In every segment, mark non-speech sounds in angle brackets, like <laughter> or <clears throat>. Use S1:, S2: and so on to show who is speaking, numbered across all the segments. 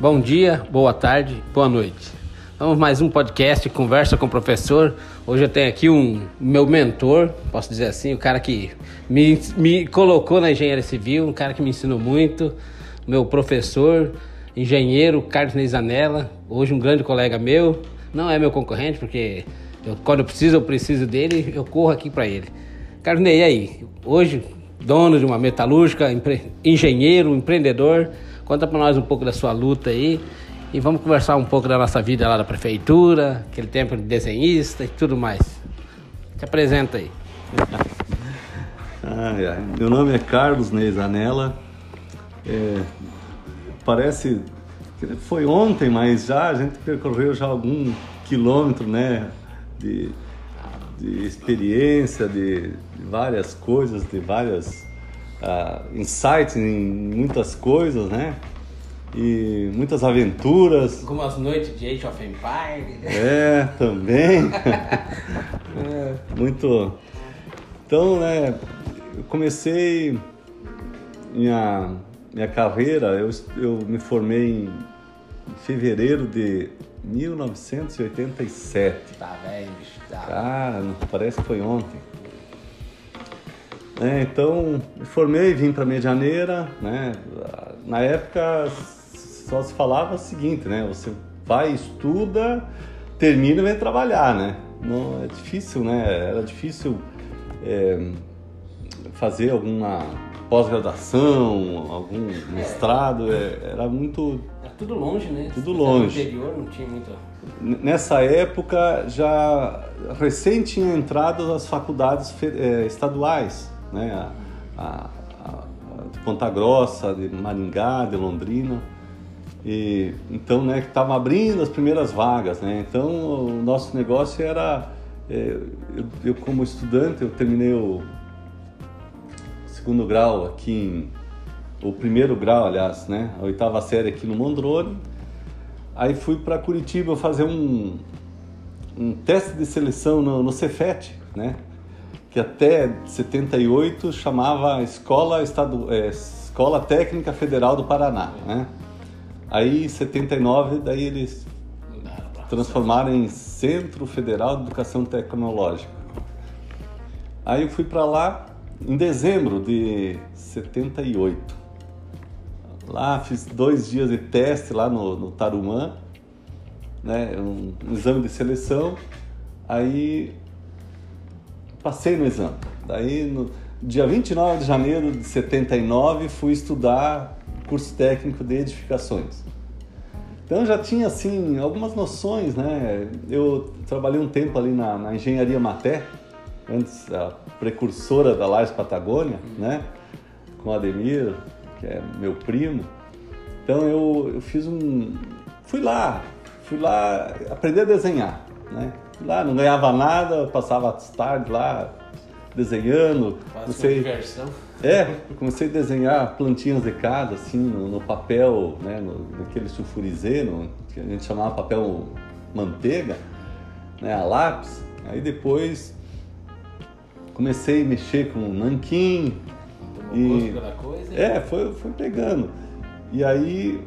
S1: Bom dia, boa tarde, boa noite. Vamos mais um podcast, conversa com o professor. Hoje eu tenho aqui um meu mentor, posso dizer assim, o cara que me, me colocou na engenharia civil, um cara que me ensinou muito, meu professor, engenheiro Carlos Neizanella, hoje um grande colega meu, não é meu concorrente, porque eu, quando eu preciso, eu preciso dele, eu corro aqui para ele. Carlos Ney, e aí? Hoje, dono de uma metalúrgica, empre, engenheiro, empreendedor, conta para nós um pouco da sua luta aí e vamos conversar um pouco da nossa vida lá da prefeitura, aquele tempo de desenhista e tudo mais. Se apresenta aí.
S2: ai, ai. Meu nome é Carlos Neizanella. É, parece que foi ontem, mas já a gente percorreu já algum quilômetro, né, de, de experiência, de, de várias coisas, de várias uh, insights em muitas coisas, né? e muitas aventuras.
S1: Como as noites de Age of Empires.
S2: É, também. <laughs> é, muito. Então, né, eu comecei minha, minha carreira, eu, eu me formei em fevereiro de 1987.
S1: Tá velho, bicho. Tá.
S2: Cara, parece que foi ontem. É, então, me formei, vim para Medianeira, né? Na época só se falava o seguinte, né? Você vai, estuda, termina e vem trabalhar, né? Não, é difícil, né? Era difícil é, fazer alguma pós-graduação, algum mestrado, é, era muito...
S1: Era tudo longe, né?
S2: Tudo longe.
S1: No interior não tinha muito...
S2: Nessa época já recém tinha entrado as faculdades é, estaduais, né? A, a, a, de Ponta Grossa, de Maringá, de Londrina. E, então, né, que estavam abrindo as primeiras vagas, né? Então, o nosso negócio era... É, eu, eu, como estudante, eu terminei o segundo grau aqui em... O primeiro grau, aliás, né? A oitava série aqui no Mondrone. Aí fui para Curitiba fazer um, um teste de seleção no, no Cefet, né? Que até 78 chamava Escola, Estadu, é, Escola Técnica Federal do Paraná, né? Aí em 79, daí eles transformaram em Centro Federal de Educação Tecnológica. Aí eu fui para lá em dezembro de 78. Lá fiz dois dias de teste lá no, no Tarumã, né, um, um exame de seleção. Aí passei no exame. Daí no dia 29 de janeiro de 79 fui estudar curso técnico de edificações. Então já tinha assim algumas noções, né? Eu trabalhei um tempo ali na, na engenharia Maté, antes a precursora da Lages Patagônia, né? Com o Ademir, que é meu primo. Então eu, eu fiz um, fui lá, fui lá aprender a desenhar, né? Lá, não ganhava nada, passava as tardes lá desenhando.
S1: Quase sei, diversão.
S2: É, comecei a desenhar plantinhas de cada, assim, no, no papel, né, no, naquele sulfurizê, no, que a gente chamava papel manteiga, né, a lápis. Aí depois comecei a mexer com nanquim.
S1: e coisa,
S2: É, foi, foi pegando. E aí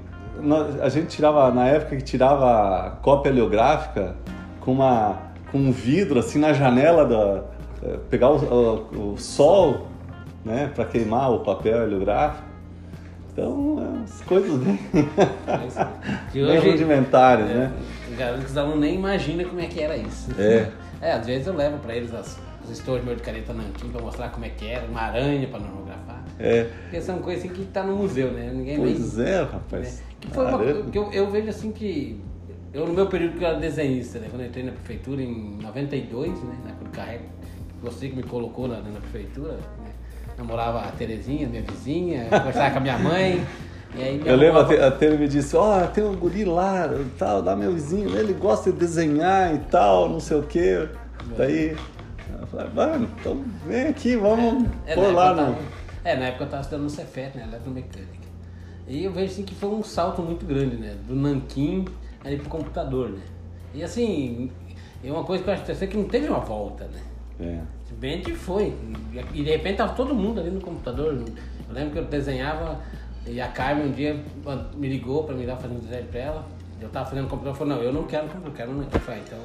S2: a gente tirava, na época que tirava cópia oleográfica com, uma, com um vidro assim na janela da. Eh, pegar o, o, o sol né, para queimar o papel heliográfico. Então, as coisas bem,
S1: de <laughs> hoje,
S2: bem rudimentares, é, né?
S1: Os alunos nem imaginam como é que era isso.
S2: É.
S1: É, às vezes eu levo para eles as, os estojos meus de caneta nanquim para mostrar como é que era, uma aranha para normografar.
S2: É.
S1: Porque são coisas assim que tá no museu, né? Ninguém
S2: pois é, rapaz.
S1: Né? Que foi uma que eu, eu vejo assim que eu no meu período que eu era desenhista, né? Quando eu entrei na prefeitura em 92, né? Na carrego, você que me colocou na, na prefeitura, namorava a Terezinha, minha vizinha, conversava com a minha mãe.
S2: eu lembro, avó... a Tere me disse, ó, oh, tem um guri lá, tal, da meu vizinho, ele gosta de desenhar e tal, não sei o quê. Daí, eu falei, mano, então vem aqui, vamos é, é pôr lá no...
S1: é, na época eu estava estudando no Cefet, né, eletromecânica. E eu vejo assim que foi um salto muito grande, né, do nanquim ali pro computador, né. E assim, é uma coisa que eu acho que não teve uma volta, né.
S2: É.
S1: Que foi. E de repente tava todo mundo ali no computador. Eu lembro que eu desenhava E a Carmen um dia me ligou pra me dar fazendo desenho pra ela. Eu tava fazendo computador, falou, não, eu não quero computador, eu quero no... Eu falei, então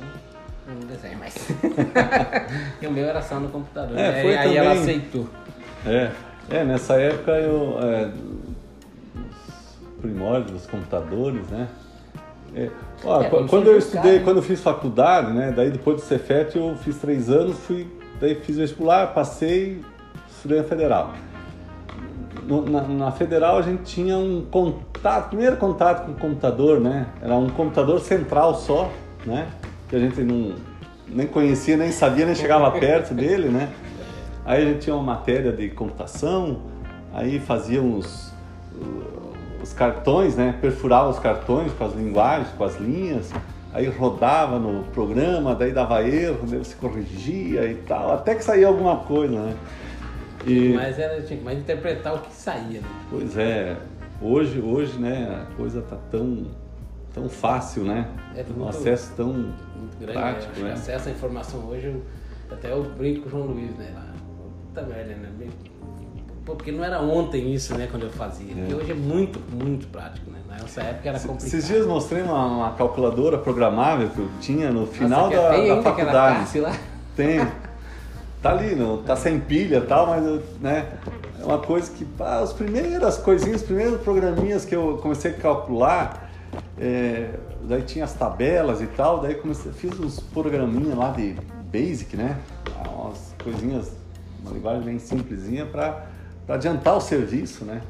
S1: não desenho mais. <laughs> e o meu era só no computador.
S2: É,
S1: aí
S2: também...
S1: ela aceitou.
S2: É, é nessa época eu. É, os primórdios dos computadores, né? É, ó,
S1: É,
S2: quando, eu estudei,
S1: buscar,
S2: quando eu fiz faculdade, né? Daí depois do Cefet eu fiz três anos, fui, daí fiz vestibular, passei, estudei na federal. No- na, na federal a gente tinha um contato, primeiro contato com o computador, né? Era um computador central só, né? Que a gente não nem conhecia, nem sabia, nem chegava <laughs> perto dele, né? Aí a gente tinha uma matéria de computação, aí fazíamos os cartões, né? Perfurava os cartões com as linguagens, com as linhas, aí rodava no programa, daí dava erro, daí se corrigia e tal, até que saía alguma coisa, né? E,
S1: Mas era, tinha que mais interpretar o que saía, né?
S2: pois é, hoje, hoje, né, a coisa tá tão, tão fácil, né?
S1: É
S2: um
S1: muito-
S2: acesso tão
S1: Muito grande.
S2: prático,
S1: né?
S2: né?
S1: Acesso à informação hoje, eu- até eu brinco com o João Luiz, né? Lá. Puta merda, né? Pô, porque não era ontem isso, né, quando eu fazia. E hoje é muito, muito prático, né? Nessa época era complicado.
S2: Esses dias mostrei uma, uma calculadora programável que eu tinha no final
S1: Nossa,
S2: da,
S1: tem
S2: da
S1: ainda aquela
S2: faculdade.
S1: lá.
S2: Tem. Tá ali, não, tá sem pilha e tal, mas né, é uma coisa que, pá, as primeiras coisinhas, os primeiros programinhas que eu comecei a calcular, é, daí tinha as tabelas e tal, daí comecei, fiz uns programinhas lá de Basic, né? Umas coisinhas, uma linguagem bem simplesinha para adiantar o serviço, né?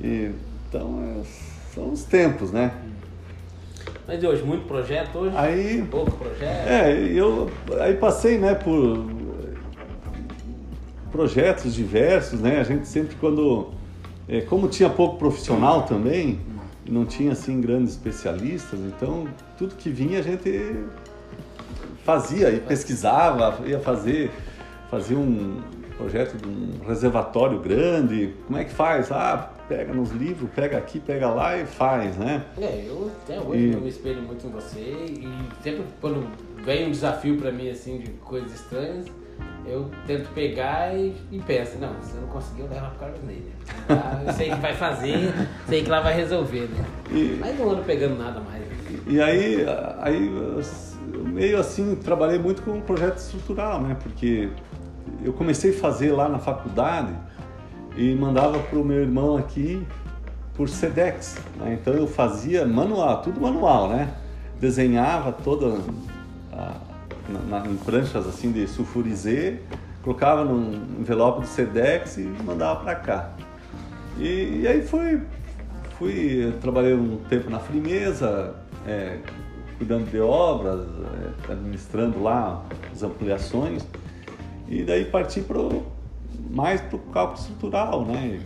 S2: E, então, é, são os tempos, né?
S1: Mas e hoje, muito projeto hoje?
S2: Aí
S1: Pouco projeto?
S2: É, eu aí passei, né, por projetos diversos, né? A gente sempre quando, é, como tinha pouco profissional também, não tinha assim grandes especialistas, então tudo que vinha a gente fazia e pesquisava, ia fazer, fazia um projeto de um reservatório grande. Como é que faz? Ah, pega nos livros, pega aqui, pega lá e faz, né?
S1: É, eu até hoje
S2: E-
S1: eu me espelho muito em você e sempre quando vem um desafio pra mim assim de coisas estranhas, eu tento pegar e, e penso, não, se eu não conseguir, eu levo pro Carlos Neide. Ah, Eu sei que vai fazer, <laughs> sei que lá vai resolver, né?
S2: E-
S1: Mas não ando pegando nada mais.
S2: E aí, aí eu meio assim, trabalhei muito com um projeto estrutural, né? Porque eu comecei a fazer lá na faculdade e mandava para o meu irmão aqui por SEDEX. Né? Então eu fazia manual, tudo manual, né? Desenhava toda a, na, na- em pranchas assim de sulfurizê, colocava num envelope do SEDEX e mandava para cá. E, e aí fui, fui, trabalhei um tempo na Frimeza, é, cuidando de obras, é, administrando lá as ampliações, e daí parti pro, mais para o cálculo estrutural, né?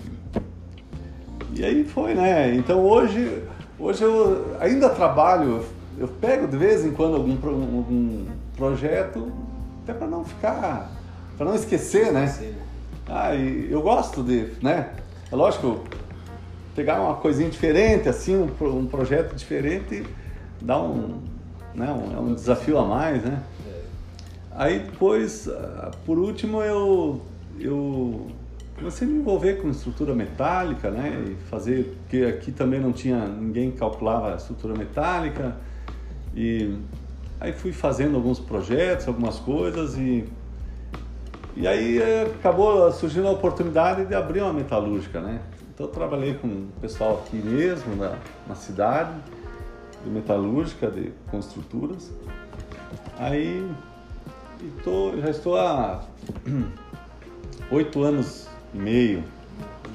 S2: E aí foi, né? Então hoje, hoje eu ainda trabalho, eu pego de vez em quando algum, algum projeto, até para não ficar, para não esquecer, né? Ah, eu gosto de, né? É lógico, pegar uma coisinha diferente, assim, um, um projeto diferente, dá um, né? um, é um desafio a mais, né? Aí depois, ah, por último, eu, eu comecei a me envolver com estrutura metálica, né? E fazer, porque aqui também não tinha, ninguém calculava a estrutura metálica. E aí fui fazendo alguns projetos, algumas coisas e e aí eh, acabou surgindo a oportunidade de abrir uma metalúrgica, né? Então eu trabalhei com o pessoal aqui mesmo, na, na cidade, de metalúrgica, de construturas. Aí e tô, já estou há <clears throat> oito anos e meio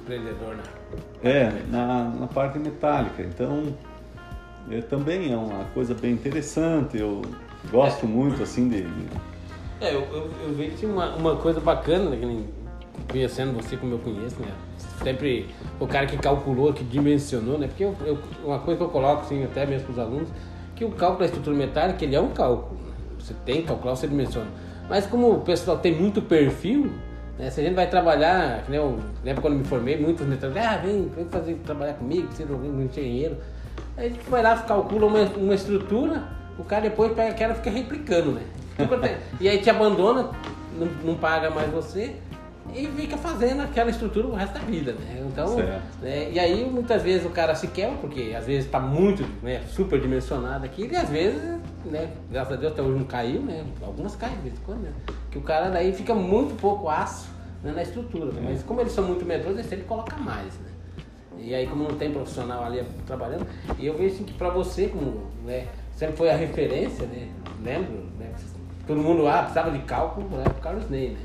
S1: Empreendedor, né?
S2: é, na, na parte metálica. Então, é, também é uma coisa bem interessante. Eu gosto muito, assim, de...
S1: É, eu, eu, eu vejo que tinha uma, uma coisa bacana, né, que nem conhecendo você como eu conheço, né? Sempre o cara que calculou, que dimensionou, né? Porque eu, eu- uma coisa que eu coloco, assim, até mesmo para os alunos, que o cálculo da estrutura metálica, ele é um cálculo. Né? Você tem que calcular, você dimensiona. Mas como o pessoal tem muito perfil, né? Se a gente vai trabalhar, nem eu lembro quando me formei, muitos metálicos, ah, vem, vem fazer, trabalhar comigo, ser um engenheiro. Aí a gente vai lá, calcula uma, uma estrutura, o cara depois pega aquela e fica replicando, né? E aí te abandona, não, não paga mais você, e fica fazendo aquela estrutura o resto da vida, né? Então, né? e aí muitas vezes o cara se quebra, porque às vezes está muito né, super dimensionado aqui, e às vezes, né, graças a Deus até hoje não caiu, né? Algumas caem de vez em quando, né? Que o cara daí fica muito pouco aço né, na estrutura. Né? Mas como eles são muito medrosos, eles sempre colocam mais, né? E aí como não tem profissional ali trabalhando, e eu vejo assim que para você, como né, sempre foi a referência, né? Lembro, né? Todo mundo ah, precisava de cálculo, né? O Carlos Ney, né?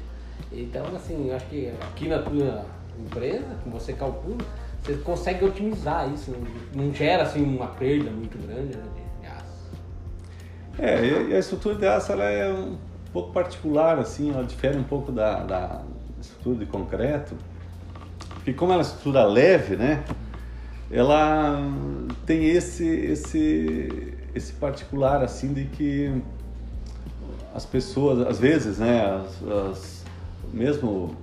S1: Então, assim, acho que aqui na tua empresa, que você calcula, você consegue otimizar isso, não, não gera assim uma perda muito grande né.
S2: É, e a estrutura de aço ela é um pouco particular, assim, ela difere um pouco da, da estrutura de concreto, porque como ela é uma estrutura leve, né, ela tem esse, esse, esse particular, assim, de que as pessoas, às vezes, né, as, as mesmo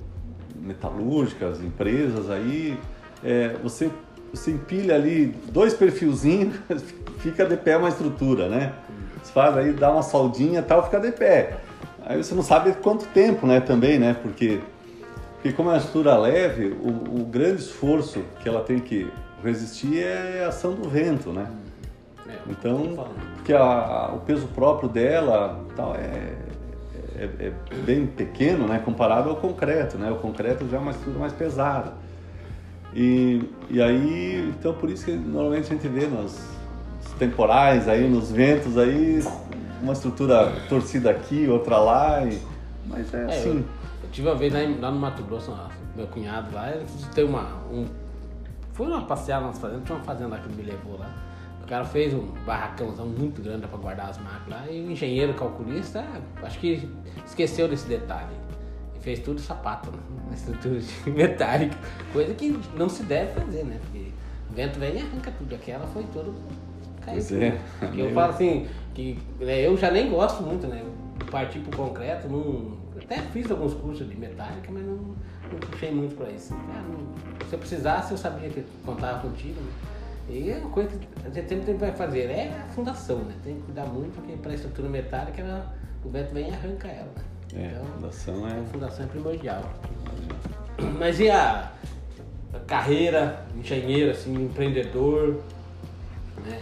S2: metalúrgicas, empresas aí, é, você, você empilha ali dois perfilzinhos, <laughs> fica de pé uma estrutura, né? Você faz aí, dá uma soldinha e tal, fica de pé. Aí você não sabe quanto tempo, né, também, né? Porque, porque como é uma estrutura leve, o, o grande esforço que ela tem que resistir é a ação do vento, né? É, então, porque a, o peso próprio dela tal, é, é, é, bem pequeno, né, comparado ao concreto, né? O concreto já é uma estrutura mais pesada. E, e aí, então por isso que normalmente a gente vê nos temporais aí, nos ventos aí, uma estrutura torcida aqui, outra lá, e, mas é, é assim. Eu,
S1: eu, tive uma vez lá, lá no Mato Grosso, meu cunhado lá, ele tem uma, um, foi uma passeada nas fazendas, tinha uma fazenda lá que me levou lá cara fez um barracãozão muito grande para guardar as máquinas lá e o engenheiro calculista, acho que esqueceu desse detalhe. E fez tudo sapato, né? <laughs> na estrutura <laughs> metálica, coisa que não se deve fazer, né? Porque o vento vem e arranca tudo. Aquela foi tudo caiu. É. Porque eu falo assim, que né, eu já nem gosto muito, né? Partir pro concreto, não, até fiz alguns cursos de metálica, mas não, não puxei muito para isso. Ah, não, se eu precisasse, eu sabia que contava contigo. Né? E é uma coisa que a gente sempre vai fazer é a fundação, né? Tem que cuidar muito, porque para a estrutura metálica ela, o vento vem e arranca ela. Né?
S2: É, então, a fundação é...
S1: A fundação é primordial. Mas e a, a carreira, engenheiro, assim, empreendedor, né?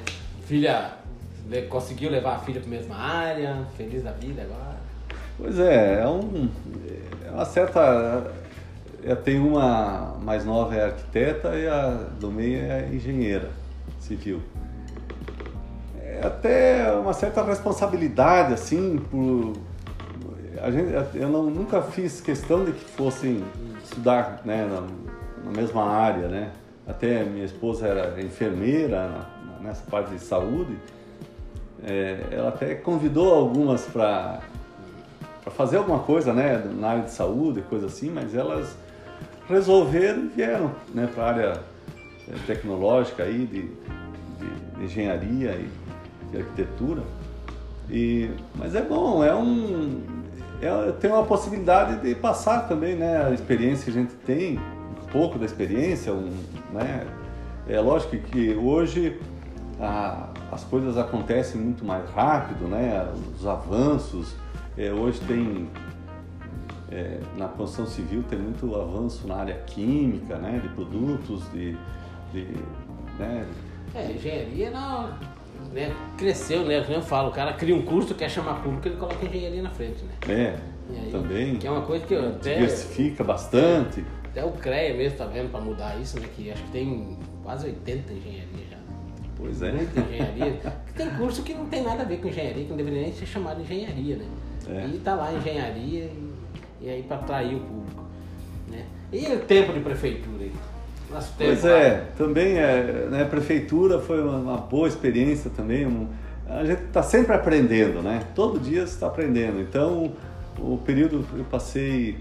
S1: Filha, conseguiu levar a filha para a mesma área, feliz da vida agora?
S2: Pois é, é, um, é uma certa eu tenho uma mais nova é arquiteta e a do meio é engenheira civil. É até uma certa responsabilidade, assim, por. A gente, eu não, nunca fiz questão de que fossem estudar né, na, na mesma área, né? Até minha esposa era enfermeira nessa parte de saúde. É, ela até convidou algumas para fazer alguma coisa, né, na área de saúde, coisa assim, mas elas resolveram e vieram né, para a área eh, tecnológica aí, de, de, de engenharia e de arquitetura. E, mas é bom, é um, é, tem uma possibilidade de passar também né, a experiência que a gente tem, um pouco da experiência. Um, né, é lógico que hoje a, as coisas acontecem muito mais rápido, né, os avanços. É, hoje tem é, na construção civil tem muito avanço na área química, né, de produtos, de, de
S1: né, é, engenharia não, né, cresceu, né? Como eu falo, o cara cria um curso, quer chamar público, ele coloca engenharia na frente, né?
S2: É, aí, também.
S1: Que é uma coisa que eu até.
S2: Diversifica bastante.
S1: Até o CREA mesmo tá vendo para mudar isso, né? Que acho que tem quase 80 engenharia já.
S2: Pois é.
S1: Muita engenharia. tem curso que não tem nada a ver com engenharia, que não deveria nem ser chamado de engenharia, né? É. E tá lá engenharia e e aí para atrair o público. Né? E o tempo de prefeitura aí?
S2: Nosso tempo, pois é, também é, né, prefeitura foi uma, uma boa experiência também. Um, a gente está sempre aprendendo, né? Todo dia você está aprendendo. Então, o período eu passei,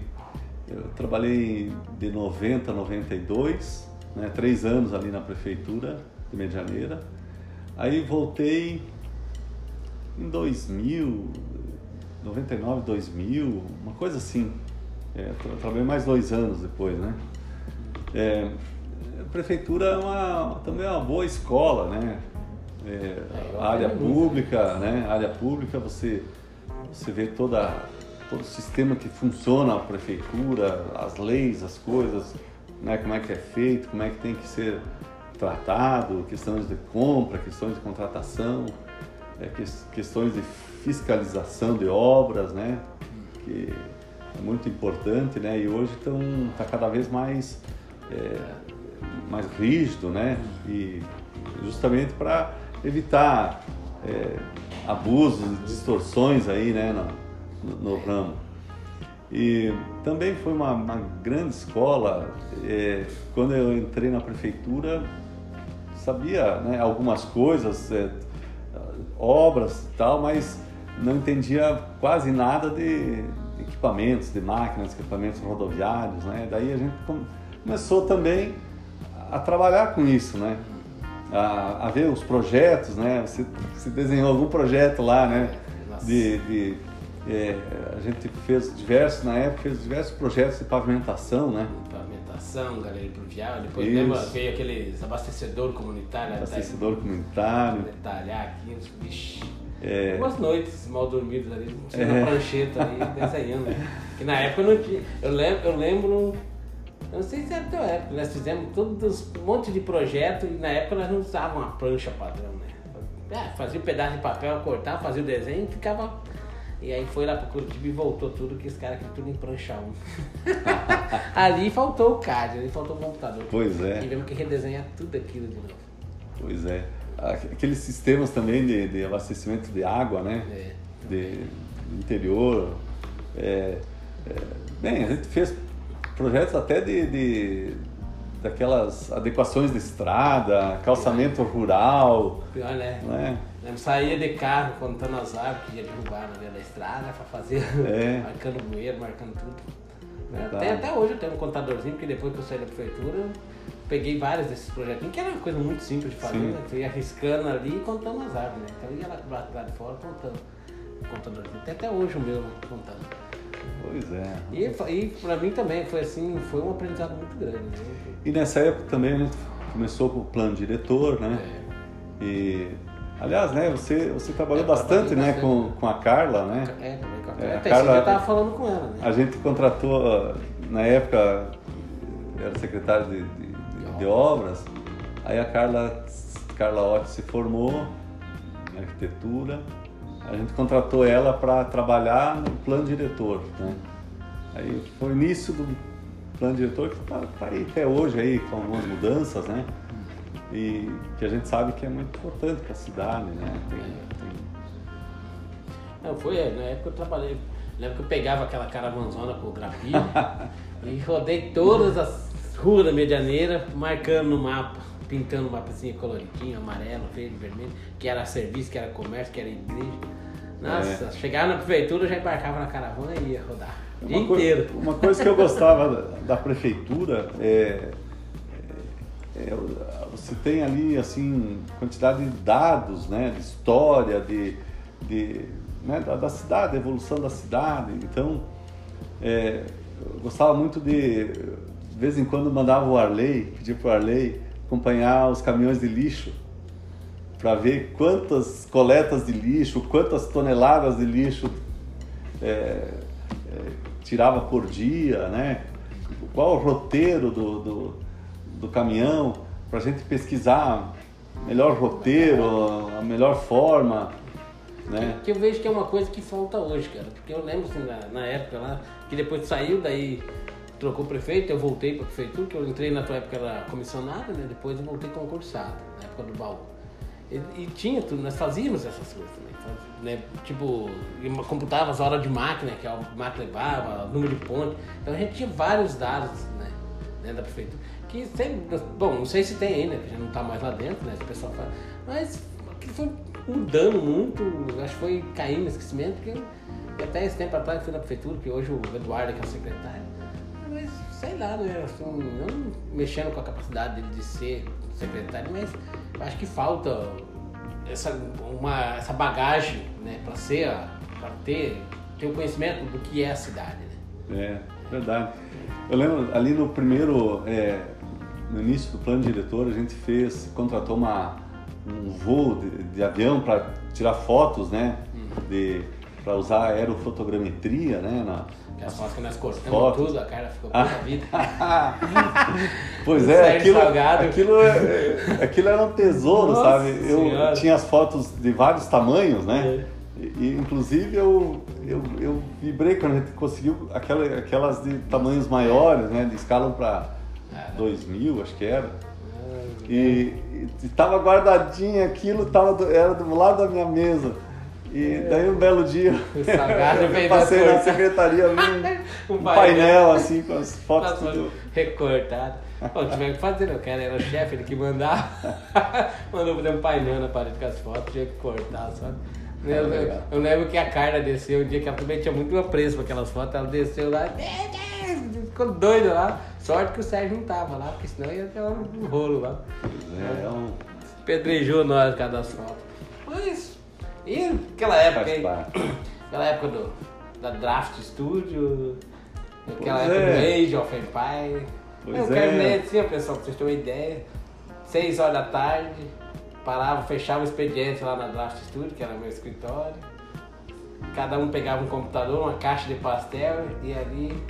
S2: eu trabalhei de 90 a 92, né, três anos ali na prefeitura de Medianeira. Aí voltei em 2000, 99, 2000, uma coisa assim. É, trabalhei mais dois anos depois, né? É, a prefeitura é uma, também é uma boa escola, né? É, a área pública, né? Área pública você, você vê toda todo o sistema que funciona a prefeitura, as leis, as coisas, né, como é que é feito, como é que tem que ser tratado, questões de compra, questões de contratação, é, questões de fiscalização de obras, né, que é muito importante, né, e hoje está cada vez mais, é, mais rígido, né, e justamente para evitar é, abusos, distorções aí, né, no, no, no ramo. E também foi uma, uma grande escola. É, quando eu entrei na prefeitura, sabia né, algumas coisas, é, obras e tal, mas não entendia quase nada de equipamentos, de máquinas, equipamentos rodoviários, né? Daí a gente começou também a trabalhar com isso, né? A, a ver os projetos, né? Você, você desenhou algum projeto lá, né? De, de é, a gente fez diversos, na época, fez diversos projetos de pavimentação, né?
S1: Pavimentação, galeria pluvial, depois lembra, veio aqueles abastecedor comunitário.
S2: Abastecedor tá, comunitário.
S1: Detalhar aqui, vixi. É... Umas noites mal dormidas ali, tinha é... uma prancheta ali, <laughs> desenhando. Que na época não tinha. Eu lembro, eu lembro eu não sei se era teu época, nós fizemos todos um monte de projeto e na época nós não usávamos uma prancha padrão, né? É, fazia um pedaço de papel, cortava, fazia o desenho e ficava e aí foi lá pro Curitiba e voltou tudo, que os caras queriam tudo em prancha 1. <laughs> ali faltou o CAD, ali faltou o computador.
S2: Pois é.
S1: Tivemos que redesenhar tudo aquilo de novo.
S2: Pois é. Aqueles sistemas também de, de abastecimento de água, né? É. De, interior. É, é, bem, a gente fez projetos até de, de daquelas adequações de estrada, calçamento rural.
S1: Pior, né? né? Eu saía de carro contando as árvores que ia derrubar na beira da estrada para fazer, é. <laughs> marcando bueiro, marcando tudo. Até, até hoje eu tenho um contadorzinho, porque depois que eu saí da prefeitura, eu peguei vários desses projetinhos, que era uma coisa muito simples de fazer, Sim. né? Eu ia arriscando ali e contando as árvores, né? Então eu ia lá, lá de fora contando. Contadorzinho. Tem até hoje o meu contando.
S2: Pois é.
S1: E, e pra mim também foi assim, foi um aprendizado muito grande. Né?
S2: E nessa época também a gente começou com o plano diretor, né? É. E aliás, né, você, você trabalhou é, bastante, né, bastante. Com, com a Carla, né?
S1: É, também com a Carla. É, a Carla eu tava falando com ela, né?
S2: A gente contratou, na época, era secretário de, de, de, de obras, aí a Carla, Carla Otti se formou em arquitetura a gente contratou ela para trabalhar no plano diretor. Né? Aí foi o início do plano diretor que está tá aí até hoje aí com algumas mudanças, né? E que a gente sabe que é muito importante para a cidade, né? Tem, tem...
S1: Não, foi, é, na época eu trabalhei, lembro que eu pegava aquela caravanzona com o grafite <laughs> e rodei todas as ruas da Medianeira, marcando no mapa, pintando um mapazinho coloridinho, amarelo, verde, vermelho, que era serviço, que era comércio, que era igreja. Nossa, é. chegava na prefeitura, já embarcava na caravana e ia rodar. O dia
S2: uma
S1: inteiro.
S2: Coisa, uma coisa que eu gostava da, da prefeitura é, é, é, você tem ali assim quantidade de dados, né, de história, de, de né, da, da, cidade, da evolução da cidade. Então, é, eu gostava muito de, de vez em quando mandava o Arley, pedir para o Arley acompanhar os caminhões de lixo para ver quantas coletas de lixo, quantas toneladas de lixo é, é, tirava por dia, né? Qual o roteiro do, do, do caminhão para a gente pesquisar melhor roteiro, a melhor forma, né?
S1: Que, eu vejo que é uma coisa que falta hoje, cara. Porque eu lembro assim, na, na época lá, que depois saiu, daí trocou prefeito, eu voltei para prefeitura, que eu entrei na tua época era comissionado, né? Depois eu voltei concursado, na época do baú. E, e, tinha tudo, nós fazíamos essas coisas também. Né? Tipo, computava as horas de máquina que a máquina levava, número de ponte. Então a gente tinha vários dados né? da prefeitura. Que sempre, bom, não sei se tem ainda, que já não está mais lá dentro, né? O pessoal fala. Mas que foi mudando muito, acho que foi caindo no esquecimento, porque até esse tempo atrás eu fui na prefeitura, que hoje o Eduardo que é o secretário, mas sei lá, né? Assim, não mexendo com a capacidade dele de ser secretário, mas acho que falta essa, uma, essa bagagem né, para ser, para ter, ter o conhecimento do que é a cidade.
S2: Né? É, verdade. Eu lembro ali no primeiro, é, no início do plano diretor, a gente fez, contratou uma, um voo de, de avião para tirar fotos, né? Hum. De, para usar aerofotogrametria, né? Na,
S1: As fotos que nós cortamos
S2: fotos.
S1: tudo, a cara ficou puta <laughs> vida. <laughs>
S2: Pois é, aquilo, aquilo, é- aquilo era um tesouro,
S1: Nossa
S2: sabe? Eu
S1: Senhora.
S2: tinha as fotos de vários tamanhos, né?
S1: É.
S2: E, inclusive eu, eu, eu vibrei quando a gente conseguiu aquela, aquelas de tamanhos maiores, né? De escalam para
S1: Cara.
S2: 2000, acho que era. E, e tava guardadinho aquilo, tava do- era do lado da minha mesa. E daí um belo dia <laughs> eu passei na secretaria <laughs> um,
S1: Um painel.
S2: assim com as fotos
S1: Nossa,
S2: tudo.
S1: recortado. Pô, que fazer, o cara era o chefe, ele que mandava. <laughs> Mandou fazer um painel na parede com as fotos, tinha que cortar as fotos. Eu, eu- eu lembro que a Carla desceu um dia que ela também tinha muito apreço para aquelas fotos, ela desceu lá, ficou doida lá. Sorte que o Sérgio não tava lá, porque senão ia ter um rolo lá.
S2: É, é um,
S1: Pedrejou nós por causa das fotos. Mas, e aquela época aí? Aquela época do, da Draft Studio, aquela
S2: Pois
S1: época
S2: é.
S1: do Age of Empire.
S2: Pois
S1: eu
S2: é.
S1: terminei assim, pessoal, pra vocês terem uma ideia. Seis horas da tarde, parava, fechava o expediente lá na Draft Studio, que era meu escritório. Cada um pegava um computador, uma caixa de pastel e ali,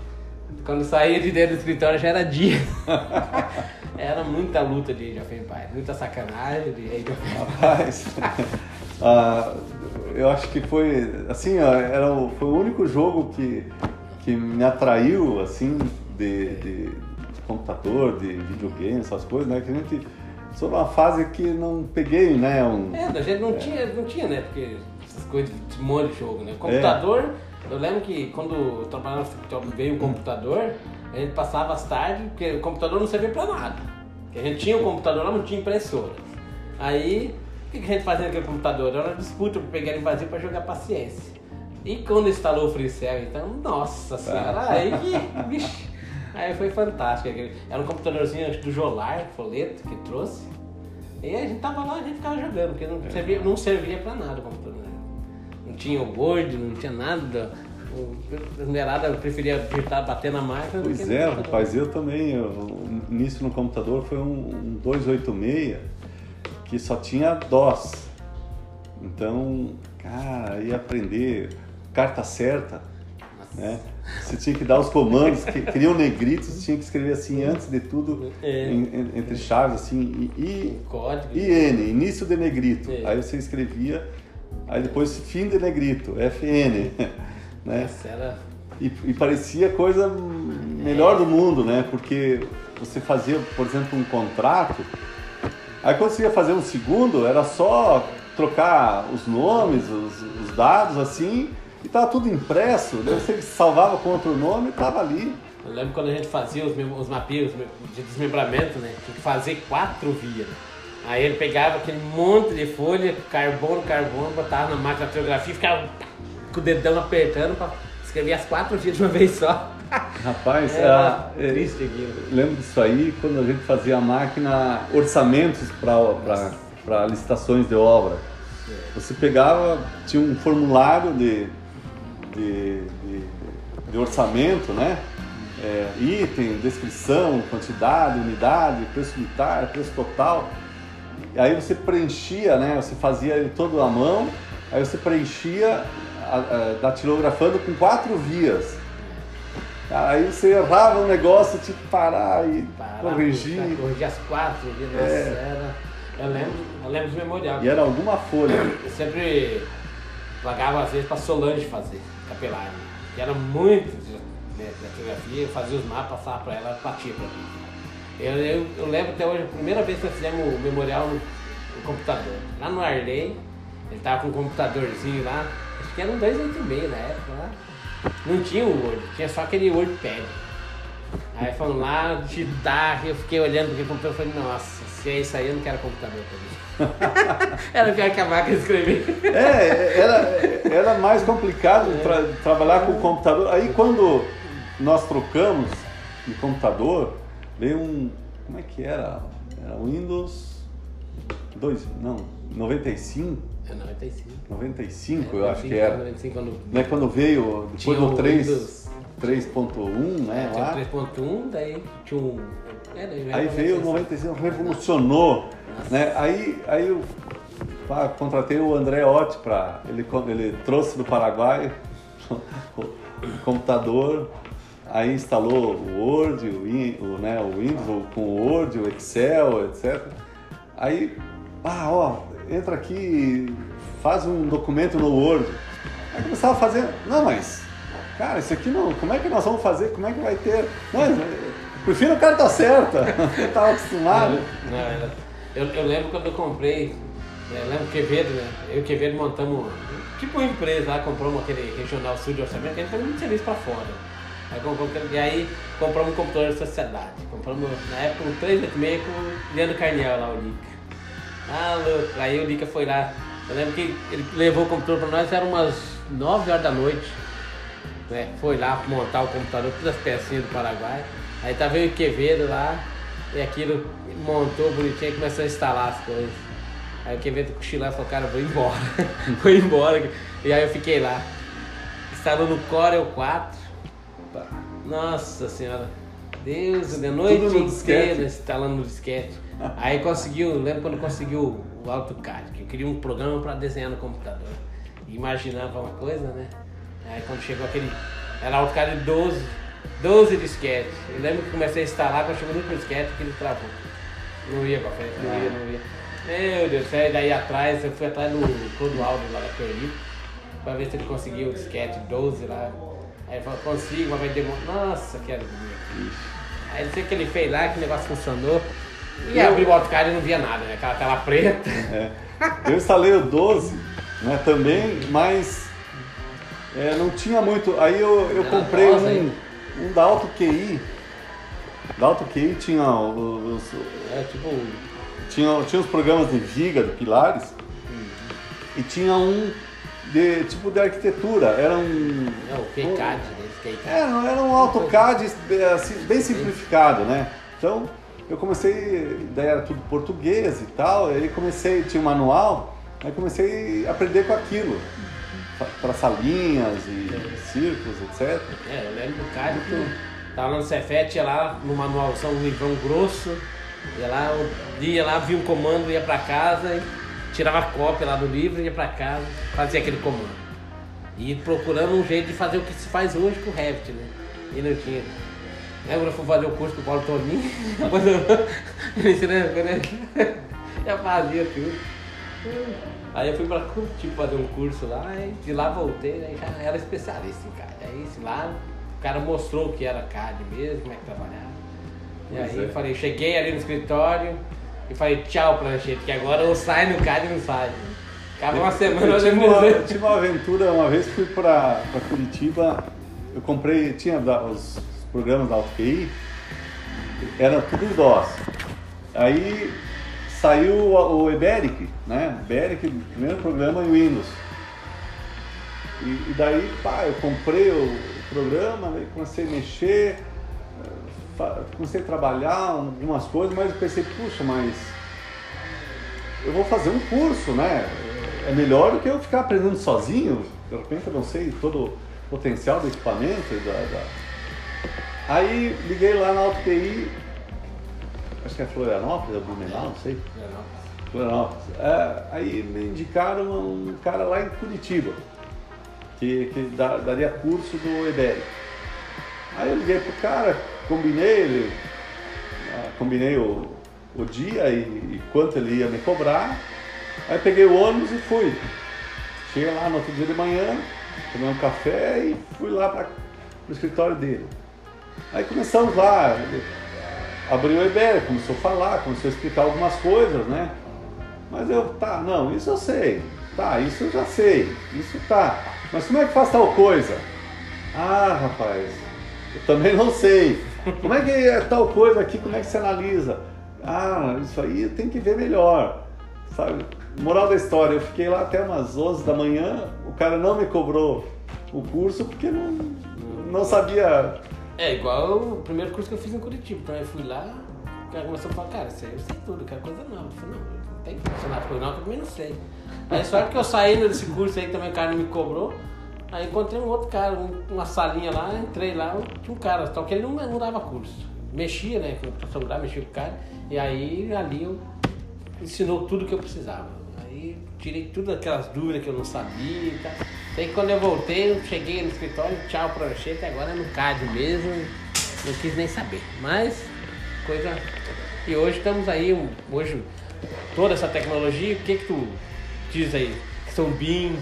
S1: quando saía de dentro do escritório já era dia. <laughs> era muita luta de Age of Empire, muita sacanagem de Age of Empire.
S2: Rapaz, ah, eu acho que foi assim, era o, foi o único jogo que, que me atraiu assim de, de computador, de videogame, essas coisas, né? Que a gente sou numa fase que não peguei, né? Um,
S1: É, a gente não, tinha, não tinha, né? Porque essas coisas de um monte de jogo, né? Computador, eu lembro que quando eu trabalhava no escritório veio o computador, a gente passava as tardes, porque o computador não servia pra nada. Porque a gente tinha o computador lá, não tinha impressora. Aí, o que que a gente fazia naquele computador? Era uma disputa pra pegar ele vazio pra jogar paciência. E quando instalou o FreeCell, então, nossa senhora, aí que, vixe, aí foi fantástico. aquele- Era um computadorzinho do Jolar, folheto, que trouxe. E a gente tava lá, a gente ficava jogando, porque não servia, não servia pra nada o computador. Não tinha o Word, não tinha nada. Mulherada preferia digitar, bater na máquina.
S2: Pois é, rapaz, eu também. Eu, o início no computador foi um, um 286 que só tinha DOS. Então, cara, ia aprender carta certa, né? Você tinha que dar os comandos, que queriam negritos, você tinha que escrever assim antes de tudo,
S1: É.
S2: em- em- entre chaves, assim, I, I,
S1: Código.
S2: IN, início de negrito.
S1: É.
S2: Aí você escrevia, aí depois fim de negrito, FN, <laughs> né?
S1: Essa era.
S2: E, e parecia coisa melhor do mundo, né? Porque você fazia, por exemplo, um contrato, aí quando você ia fazer um segundo, era só trocar os nomes, os, os dados, assim, e tava tudo impresso, daí você salvava com outro nome e tava ali.
S1: Eu lembro quando a gente fazia os, os de desmembramento, né? Tinha que fazer quatro vias. Aí ele pegava aquele monte de folha, carbono, carbono, botava na máquina de fotografia e ficava com o dedão apertando pra escrever as quatro vias de uma <laughs> vez só.
S2: Rapaz,
S1: Era
S2: é, é,
S1: triste aquilo.
S2: lembro disso aí quando a gente fazia a máquina, orçamentos para licitações de obra. Você pegava, tinha um formulário de, de, de, de orçamento, né? É, item, descrição, quantidade, unidade, preço unitário, preço total. E aí você preenchia, né? Você fazia ele todo à mão, aí você preenchia a- a- datilografando com quatro vias. Aí você errava um negócio, tinha que parar e
S1: Parar,
S2: corrigir.
S1: buscar, Corrigir as quatro vias, nossa, era. Eu lembro, eu lembro do memorial.
S2: E era alguma folha.
S1: Eu sempre pagava às vezes pra Solange fazer capelagem. Que era muito de, de, de fotografia, eu fazia os mapas, passava pra ela, batia pra mim. Eu, eu, eu lembro até hoje, a primeira vez que nós fizemos o memorial no, no computador. Lá no Arley, ele tava com um computadorzinho lá, acho que era um 286 na época lá. Não tinha o Word, tinha só aquele WordPad. Aí fomos lá digitar, eu fiquei olhando aquele computador e falei, nossa, se é isso aí eu não quero computador pra mim. <laughs> Era pior que a máquina escrever.
S2: É, era, era mais complicado tra- trabalhar com o computador. Aí quando nós trocamos de computador, veio um. Como é que era? Era Windows 2, não, 95?
S1: É 95.
S2: 95 eu acho que era.
S1: 95 quando
S2: Né, quando veio, depois
S1: Tinha
S2: do
S1: o
S2: 3,
S1: Windows.
S2: 3.1, né,
S1: tinha
S2: lá.
S1: o 3.1, daí tinha um. é, daí
S2: Aí veio o 95, revolucionou, né? Aí, aí eu ah, contratei o André Otti para ele, ele trouxe do Paraguai <laughs> o computador, aí instalou o Word, o, o, né, o Windows com o Word, o Excel, etc. Aí, ah, ó, entra aqui, faz um documento no Word. Aí começava a fazer, não, mas, cara, isso aqui não, como é que nós vamos fazer? Como é que vai ter? Não, prefiro o cara tá certa, eu tava acostumado.
S1: Não, não, eu, eu lembro quando eu comprei, eu lembro Quevedo, né? Eu e Quevedo montamos tipo uma empresa lá, compramos aquele regional sul de orçamento, a gente fazia muito serviço para fora. Aí compramos, e aí compramos um computador da sociedade. Compramos na época um 386 com o Leandro Carniel lá, o Lica. Ah, louco. Aí o Lica foi lá. Eu lembro que ele levou o computador para nós, era umas 9 horas da noite. Né? Foi lá montar o computador, todas as pecinhas do Paraguai. Aí tava e Quevedo lá, e aquilo montou bonitinho e começou a instalar as coisas. Aí o Quevedo cochilando falou, cara, vou embora. <laughs> vou embora. E aí eu fiquei lá. Instalou no Corel 4. Nossa senhora. Deus, de noite inteira instalando no disquete. Aí conseguiu, lembro quando conseguiu o AutoCAD, que eu queria um programa para desenhar no computador. Imaginava uma coisa, né? Aí quando chegou aquele. Era AutoCAD 12, 12 disquetes. Eu lembro que comecei a instalar, quando chegou no último disquete, que ele travou. Não ia pra frente, não ia, não ia. Meu Deus, saí daí atrás, eu fui atrás do Clodoaldo lá da Perli, pra ver se ele conseguiu o disquete 12 lá. Aí ele falou, consigo, mas vai demorar. Nossa, que alegria. Aí não sei o que ele fez lá, que o negócio funcionou. E eu... abriu o AutoCAD e não via nada, né? Aquela tela preta. É.
S2: Eu instalei o 12, né, também, mas é, não tinha muito. Aí eu, eu comprei um, um da Auto QI. Da Auto QI tinha os.
S1: É tipo.
S2: Tinha, tinha os programas de Viga, de Pilares. E tinha um de tipo de arquitetura. Era um.
S1: É o KCAD,
S2: um, era, era um AutoCAD assim, bem simplificado, né? Então eu comecei, daí era tudo português e tal, aí comecei, tinha um manual, aí comecei a aprender com aquilo. Traçar linhas e círculos, etc.
S1: É, eu lembro do CAD que tava no Cefet, ia lá no manual, são um livrão grosso, ia lá, ia lá, via um comando, ia para casa e tirava a cópia lá do livro, ia para casa, fazia aquele comando. E procurando um jeito de fazer o que se faz hoje com o Revit, né? E não tinha. Lembra eu fui fazer o curso com o Paulo Toninho? <laughs> Eu <laughs> ensinei, já <laughs> fazia tudo. Aí eu fui pra tipo, fazer um curso lá e de lá voltei, né? Já era especialista em CAD. Aí lá o cara mostrou que era CAD mesmo, como é que trabalhava. E pois aí é. eu falei, cheguei ali no escritório e falei, tchau planchete, que agora eu saio no CAD e não sai. Acaba uma semana
S2: eu tive uma, eu tive uma aventura, uma vez fui pra, pra Curitiba, eu comprei, tinha os programas da AutoQI, era tudo em DOS. Aí saiu o, o Eberic, né? Eberic, primeiro programa em Windows. E, e daí, pá, eu comprei o, programa, comecei a mexer, comecei a trabalhar algumas coisas, mas eu pensei, puxa, mas eu vou fazer um curso, né? É melhor do que eu ficar aprendendo sozinho. De repente eu não sei todo o potencial do equipamento. Da, da... Aí liguei lá na AutoTI, acho que é Florianópolis, é Blumenau, não sei. Florianópolis. É, aí me indicaram um cara lá em Curitiba, que, que daria curso do EBERI. Aí eu liguei pro cara, combinei, ele, ah, combinei o, o dia e, e, quanto ele ia me cobrar. Aí peguei o ônibus e fui. Cheguei lá no outro dia de manhã, tomei um café e fui lá para o escritório dele. Aí começamos lá, abriu a ideia, começou a falar, começou a explicar algumas coisas, né? Mas eu, tá, não, isso eu sei, tá, isso eu já sei, isso tá. Mas como é que faz tal coisa? Ah, rapaz, eu também não sei. Como é que é tal coisa aqui, como é que se analisa? Ah, isso aí tem que ver melhor, sabe? Moral da história, eu fiquei lá até umas 11 da manhã, o cara não me cobrou o curso porque não, não sabia
S1: é, igual o primeiro curso que eu fiz em Curitiba. Então eu fui lá, o cara começou a falar, cara, você, eu sei tudo, quero coisa nova. Eu falei, não, não tem funcionário por não, que eu também não sei. Aí só que eu saí desse curso aí também o cara não me cobrou. Aí encontrei um outro cara, uma salinha lá, entrei lá, tinha um cara, só que ele não, não dava curso. Mexia, né, com o professor mexia com o cara, e aí ali eu ensinou tudo que eu precisava. Aí tirei tudo aquelas dúvidas que eu não sabia e tal. Daí quando eu voltei, eu cheguei no escritório, tchau prancheta, agora é no CAD mesmo, não quis nem saber. Mas, coisa. E hoje estamos aí, hoje, toda essa tecnologia, o que que tu diz aí? São BIM,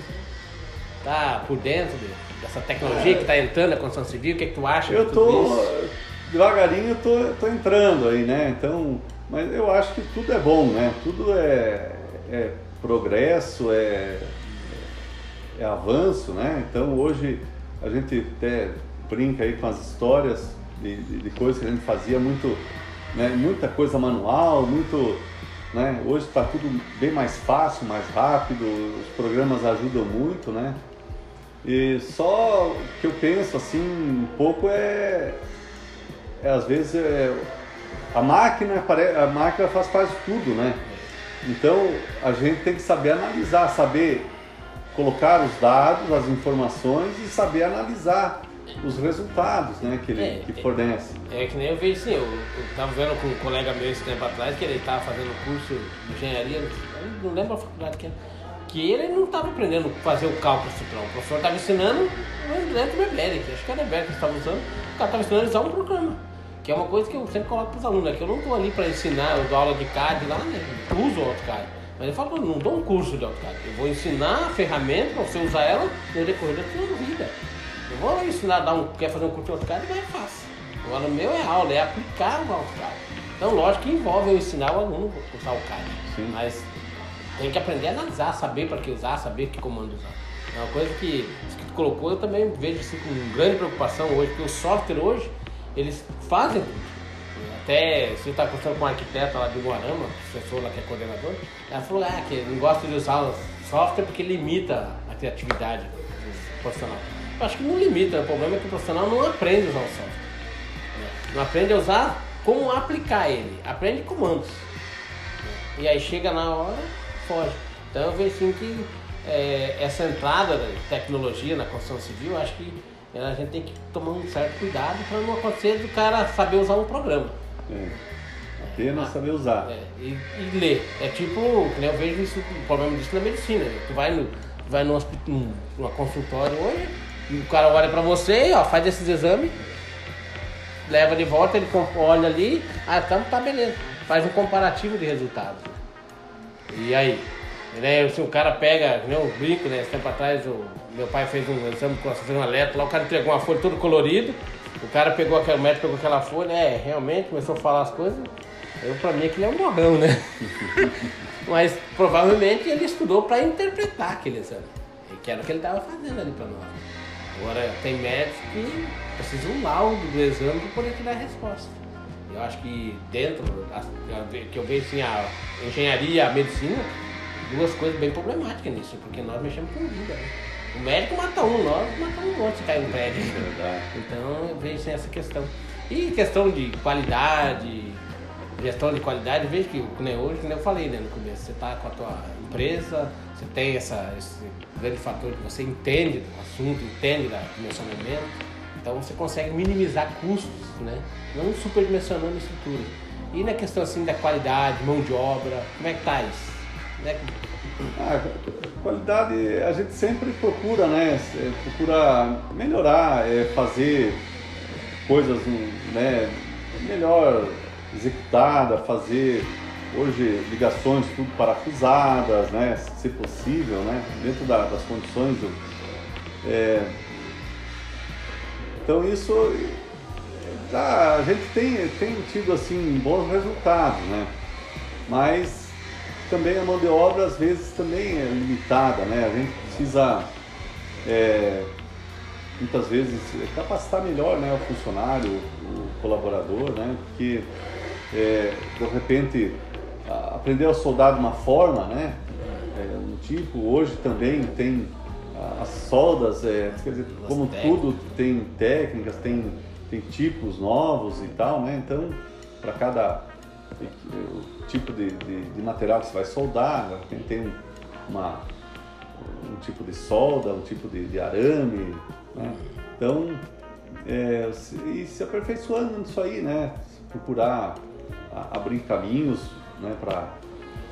S1: tá por dentro dessa tecnologia que está entrando na construção civil, o que que tu acha?
S2: Eu tô,
S1: isso?
S2: devagarinho eu tô, tô entrando aí, né? Então, mas eu acho que tudo é bom, né? Tudo é, é progresso, é, é avanço, né? Então hoje a gente até brinca aí com as histórias de, de, de coisas que a gente fazia muito, né? Muita coisa manual, muito, né? Hoje está tudo bem mais fácil, mais rápido, os programas ajudam muito, né? E só o que eu penso assim um pouco é, é às vezes é, a máquina a máquina faz de tudo, né? Então a gente tem que saber analisar, saber colocar os dados, as informações e saber analisar os resultados, né, que ele
S1: É,
S2: que
S1: é.
S2: fornece.
S1: É que nem eu vejo assim, eu, eu tava vendo com um colega meu esse tempo atrás que ele tava fazendo curso de engenharia, não lembro a faculdade que era, que ele não estava aprendendo a fazer o cálculo Citrão. O professor estava ensinando o Eberic, acho que era Eberic que estava usando, o cara estava ensinando a usar um programa. Que é uma coisa que eu sempre coloco para os alunos, é que eu não estou ali para ensinar, eu dou aula de CAD lá, né? Eu uso o AutoCAD. Mas eu falo, "Pô, não dou um curso de AutoCAD. Eu vou ensinar a ferramenta para você usar ela no decorrer da sua vida. Eu vou ensinar, dar um, quer fazer um curso de AutoCAD, mas é fácil. Agora o meu é aula, é aplicar o AutoCAD. Então, lógico que envolve eu ensinar o aluno a usar o CAD.
S2: Sim.
S1: Mas tem que aprender a analisar, saber para que usar, saber que comando usar. É uma coisa que, que tu colocou, eu também vejo assim, com grande preocupação hoje, porque o software hoje, eles fazem tudo. Até se eu estava conversando com uma arquiteta lá de Moarama, professor lá que é coordenador, ela falou ah, que não gosta de usar o software porque limita a criatividade do profissional. Eu acho que não limita, o problema é que o profissional não aprende a usar o software. Não aprende a usar como aplicar ele, aprende comandos. E aí chega na hora, foge. Então eu vejo assim que é, essa entrada da tecnologia na construção civil, acho que a gente tem que tomar um certo cuidado para não acontecer do cara saber usar um programa.
S2: É. Apenas saber usar.
S1: É, e, e ler. É tipo, eu vejo isso, o problema disso na medicina. né? Tu vai, no, vai num, hospi- num, numa consultório hoje, e o cara olha pra você, ó, faz esses exames, leva de volta, ele olha ali, ah, então tá beleza. Faz um comparativo de resultados. E aí? Né, se o cara pega, nem eu brinco, né? Esse tempo atrás o meu pai fez um exame com um eletro, lá o cara entregou uma folha todo colorido, o cara pegou aquele o médico pegou aquela folha, é, realmente começou a falar as coisas. Eu pra mim aquilo é um morrão, né? <laughs> Mas provavelmente ele estudou para interpretar aquele exame. Que era o que ele estava fazendo ali para nós. Agora tem médicos que precisam um laudo do exame para poder te dar a resposta. Eu acho que dentro, que eu vejo assim, a engenharia e a medicina, duas coisas bem problemáticas nisso, porque nós mexemos com vida. Né? O médico mata um, nós matamos um monte se cair um prédio.
S2: Verdade.
S1: Então eu vejo assim, essa questão. E questão de qualidade, gestão de qualidade, vejo que nem hoje, como eu falei né, no começo, você está com a tua empresa, você tem essa, esse grande fator que você entende do assunto, entende da dimensionamento, então você consegue minimizar custos, né? Não superdimensionando a estrutura. E na questão assim da qualidade, mão de obra, como é que tá isso? Né?
S2: Ah, qualidade a gente sempre procura, né? Procura melhorar, é, fazer coisas né, melhor executada, fazer hoje ligações tudo parafusadas, né? Se possível, né? Dentro da- das condições do, é, então isso tá, a gente tem, tem tido assim bons resultados, né? Mas também a mão de obra às vezes também é limitada, né? A gente precisa é, muitas vezes capacitar melhor né, o funcionário, o colaborador, né? Porque é, de repente aprender a soldar de uma forma, né? É, um tipo, hoje também tem as soldas, é, quer dizer,
S1: As
S2: como
S1: técnicas.
S2: tudo tem técnicas, tem, tem tipos novos e tal, né? Então, para cada tipo de, de, de material que você vai soldar, né? tem, tem uma, um tipo de solda, um tipo de, de arame, né? Então, é, se- e se aperfeiçoando nisso aí, né? Procurar abrir caminhos, né? Para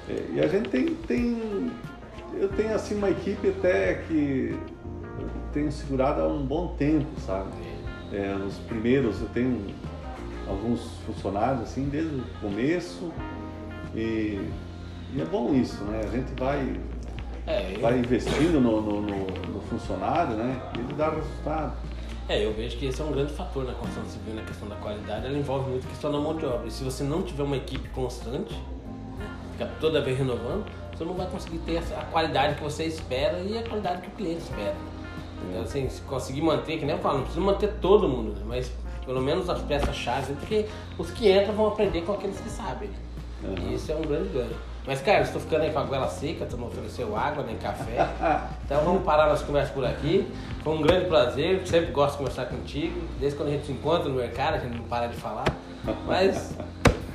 S2: É, e a gente tem, tem. Eu tenho assim uma equipe até que eu tenho segurado há um bom tempo, sabe? É, os primeiros eu tenho alguns funcionários assim desde o começo e, e é bom isso, né? A gente vai,
S1: É, eu,
S2: vai investindo no, no, no- no funcionário, né? E ele dá resultado.
S1: é, eu vejo que esse é um grande fator na construção civil, na questão da qualidade. Ela envolve muito a questão da mão de obra. E se você não tiver uma equipe constante, né, fica toda vez renovando, você não vai conseguir ter a qualidade que você espera e a qualidade que o cliente espera. Então, assim, se conseguir manter, que nem eu falo, não precisa manter todo mundo, né? mas pelo menos as peças-chave, porque os que entram vão aprender com aqueles que sabem.
S2: Uhum.
S1: E isso é um grande ganho. Mas, cara, estou ficando aí com a goela seca, tu não ofereceu água nem café. <laughs> Então vamos parar nossa conversa por aqui. Foi um grande prazer, sempre gosto de conversar contigo. Desde quando a gente se encontra no mercado, a gente não para de falar. Mas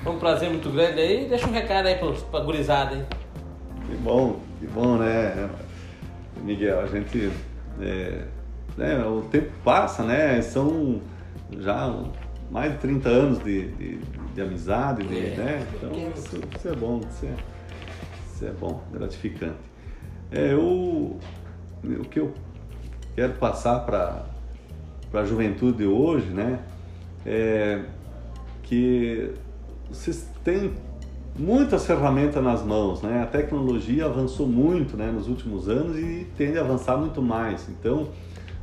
S1: foi um prazer muito grande aí. Deixa um recado aí pra, pra gurizada, hein?
S2: Que bom, que bom, né? Miguel, a gente. é, né, o tempo passa, né? São já mais de 30 anos de, de, de amizade, de,
S1: É,
S2: né? Então isso, isso é bom, isso é, isso é bom, gratificante. É, eu, o que eu quero passar para a juventude de hoje, né? É que vocês têm muitas ferramentas nas mãos, né? A tecnologia avançou muito, né, nos últimos anos e tende a avançar muito mais. Então,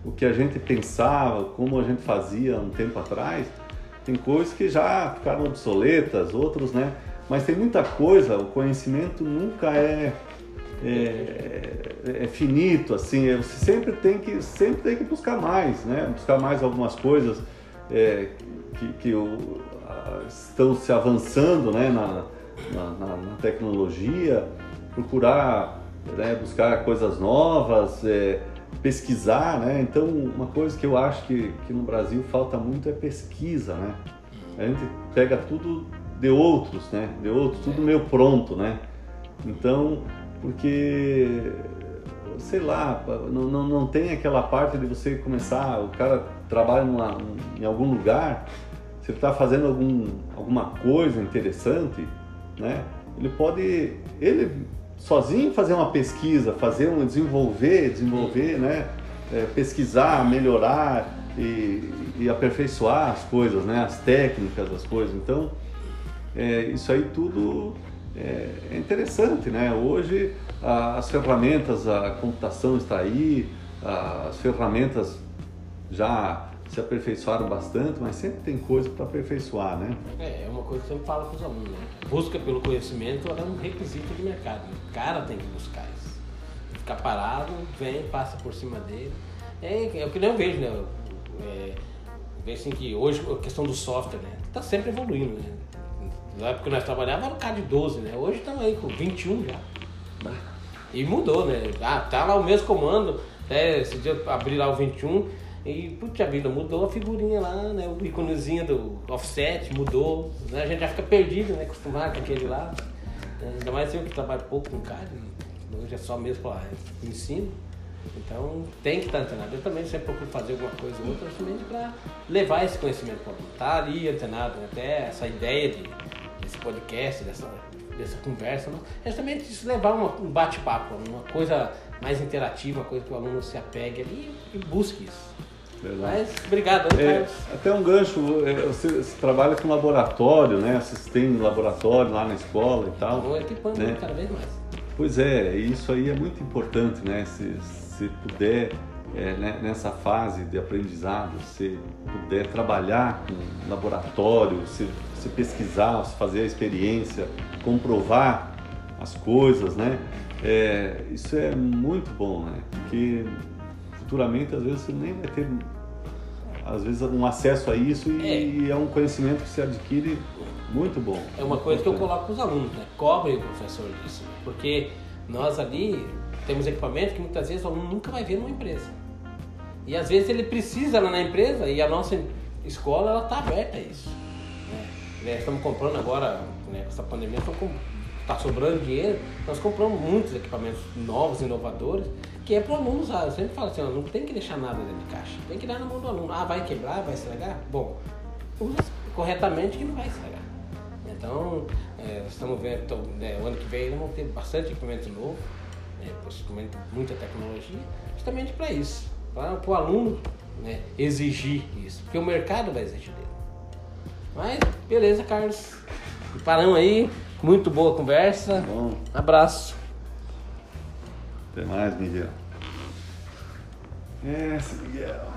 S2: o que a gente pensava, como a gente fazia um tempo atrás, tem coisas que já ficaram obsoletas, outros, né? Mas tem muita coisa, o conhecimento nunca é é, é finito, assim, é, você sempre tem que sempre tem que buscar mais, né? Buscar mais algumas coisas é, que, que o- estão se avançando, né? Na, na, na- na tecnologia, procurar, né? buscar coisas novas, é, pesquisar, né? Então, uma coisa que eu acho que, que no Brasil falta muito é pesquisa, né? A gente pega tudo de outros, né? De outros, tudo meio pronto, né? Então, porque, sei lá, não, não, não tem aquela parte de você começar, o cara trabalha numa, em algum lugar, se ele está fazendo algum, alguma coisa interessante, né? Ele pode, ele sozinho fazer uma pesquisa, fazer um, desenvolver, desenvolver, né? É, pesquisar, melhorar e, e aperfeiçoar as coisas, né? As técnicas, as coisas. Então, é, isso aí tudo é, é interessante, né? Hoje a- as ferramentas, a computação está aí, a- as ferramentas já se aperfeiçoaram bastante, mas sempre tem coisa para aperfeiçoar, né?
S1: É, é uma coisa que eu sempre falo para os alunos, né? Busca pelo conhecimento é um requisito de mercado. O cara tem que buscar isso. Ficar parado, vem, passa por cima dele. É, é o que nem eu vejo, né? É, vejo assim que hoje a questão do software, né? Tá sempre evoluindo, né? Na época que nós trabalhávamos era o cara de 12, né? Hoje estamos aí com 21 já. E mudou, né? Ah, tá lá o mesmo comando. Até esse dia abri lá o 21 e, putz, a vida mudou a figurinha lá, né? O íconezinho do offset mudou. Né? A gente já fica perdido, né? Acostumado com aquele lá. É, Ainda mais eu que trabalho pouco com CAD. Hoje é só mesmo para ensino. Então tem que estar antenado. Eu também sempre procuro fazer alguma coisa ou outra justamente para levar esse conhecimento para aluno. Tá ali antenado, né? até essa ideia de, desse podcast, dessa, dessa conversa, né? é justamente isso, levar uma, um bate-papo, uma coisa mais interativa, uma coisa que o aluno se apegue ali e busque isso.
S2: Verdade.
S1: Mas obrigado,
S2: É, até um gancho, é, você, você trabalha com laboratório, né? Vocês têm laboratório lá na escola e tal.
S1: Vou equipando
S2: né?
S1: cada vez mais.
S2: Pois é, isso aí é muito importante, né? Se, se puder, é, né, nessa fase de aprendizado, se puder trabalhar com laboratório, se, se pesquisar, se fazer a experiência, comprovar as coisas, né? É, isso é muito bom, né? Porque futuramente, às vezes, você nem vai ter, às vezes, um acesso a isso e é, um conhecimento que se adquire muito bom.
S1: É uma coisa que eu coloco para os alunos, né? Cobrem o professor disso. Porque nós ali temos equipamento que muitas vezes o aluno nunca vai ver numa empresa. E às vezes ele precisa lá na empresa e a nossa escola ela está aberta a isso. Né? Né, Estamos comprando agora, né, com essa pandemia, está sobrando dinheiro, nós compramos muitos equipamentos novos, inovadores, que é para o aluno usar. Eu sempre falo assim, ó, não tem que deixar nada dentro de caixa, tem que dar na mão do aluno. Ah, vai quebrar, vai estragar? Bom, usa corretamente que não vai estragar. Então, é, estamos vendo, então, né, o ano que vem vamos ter bastante equipamento novo, né, possivelmente muita tecnologia, justamente para isso, para o aluno né, exigir isso, porque o mercado vai exigir dele. Mas, beleza, Carlos. Paramos aí, muito boa conversa.
S2: Bom.
S1: Abraço.
S2: Até mais, Miguel. Esse Miguel.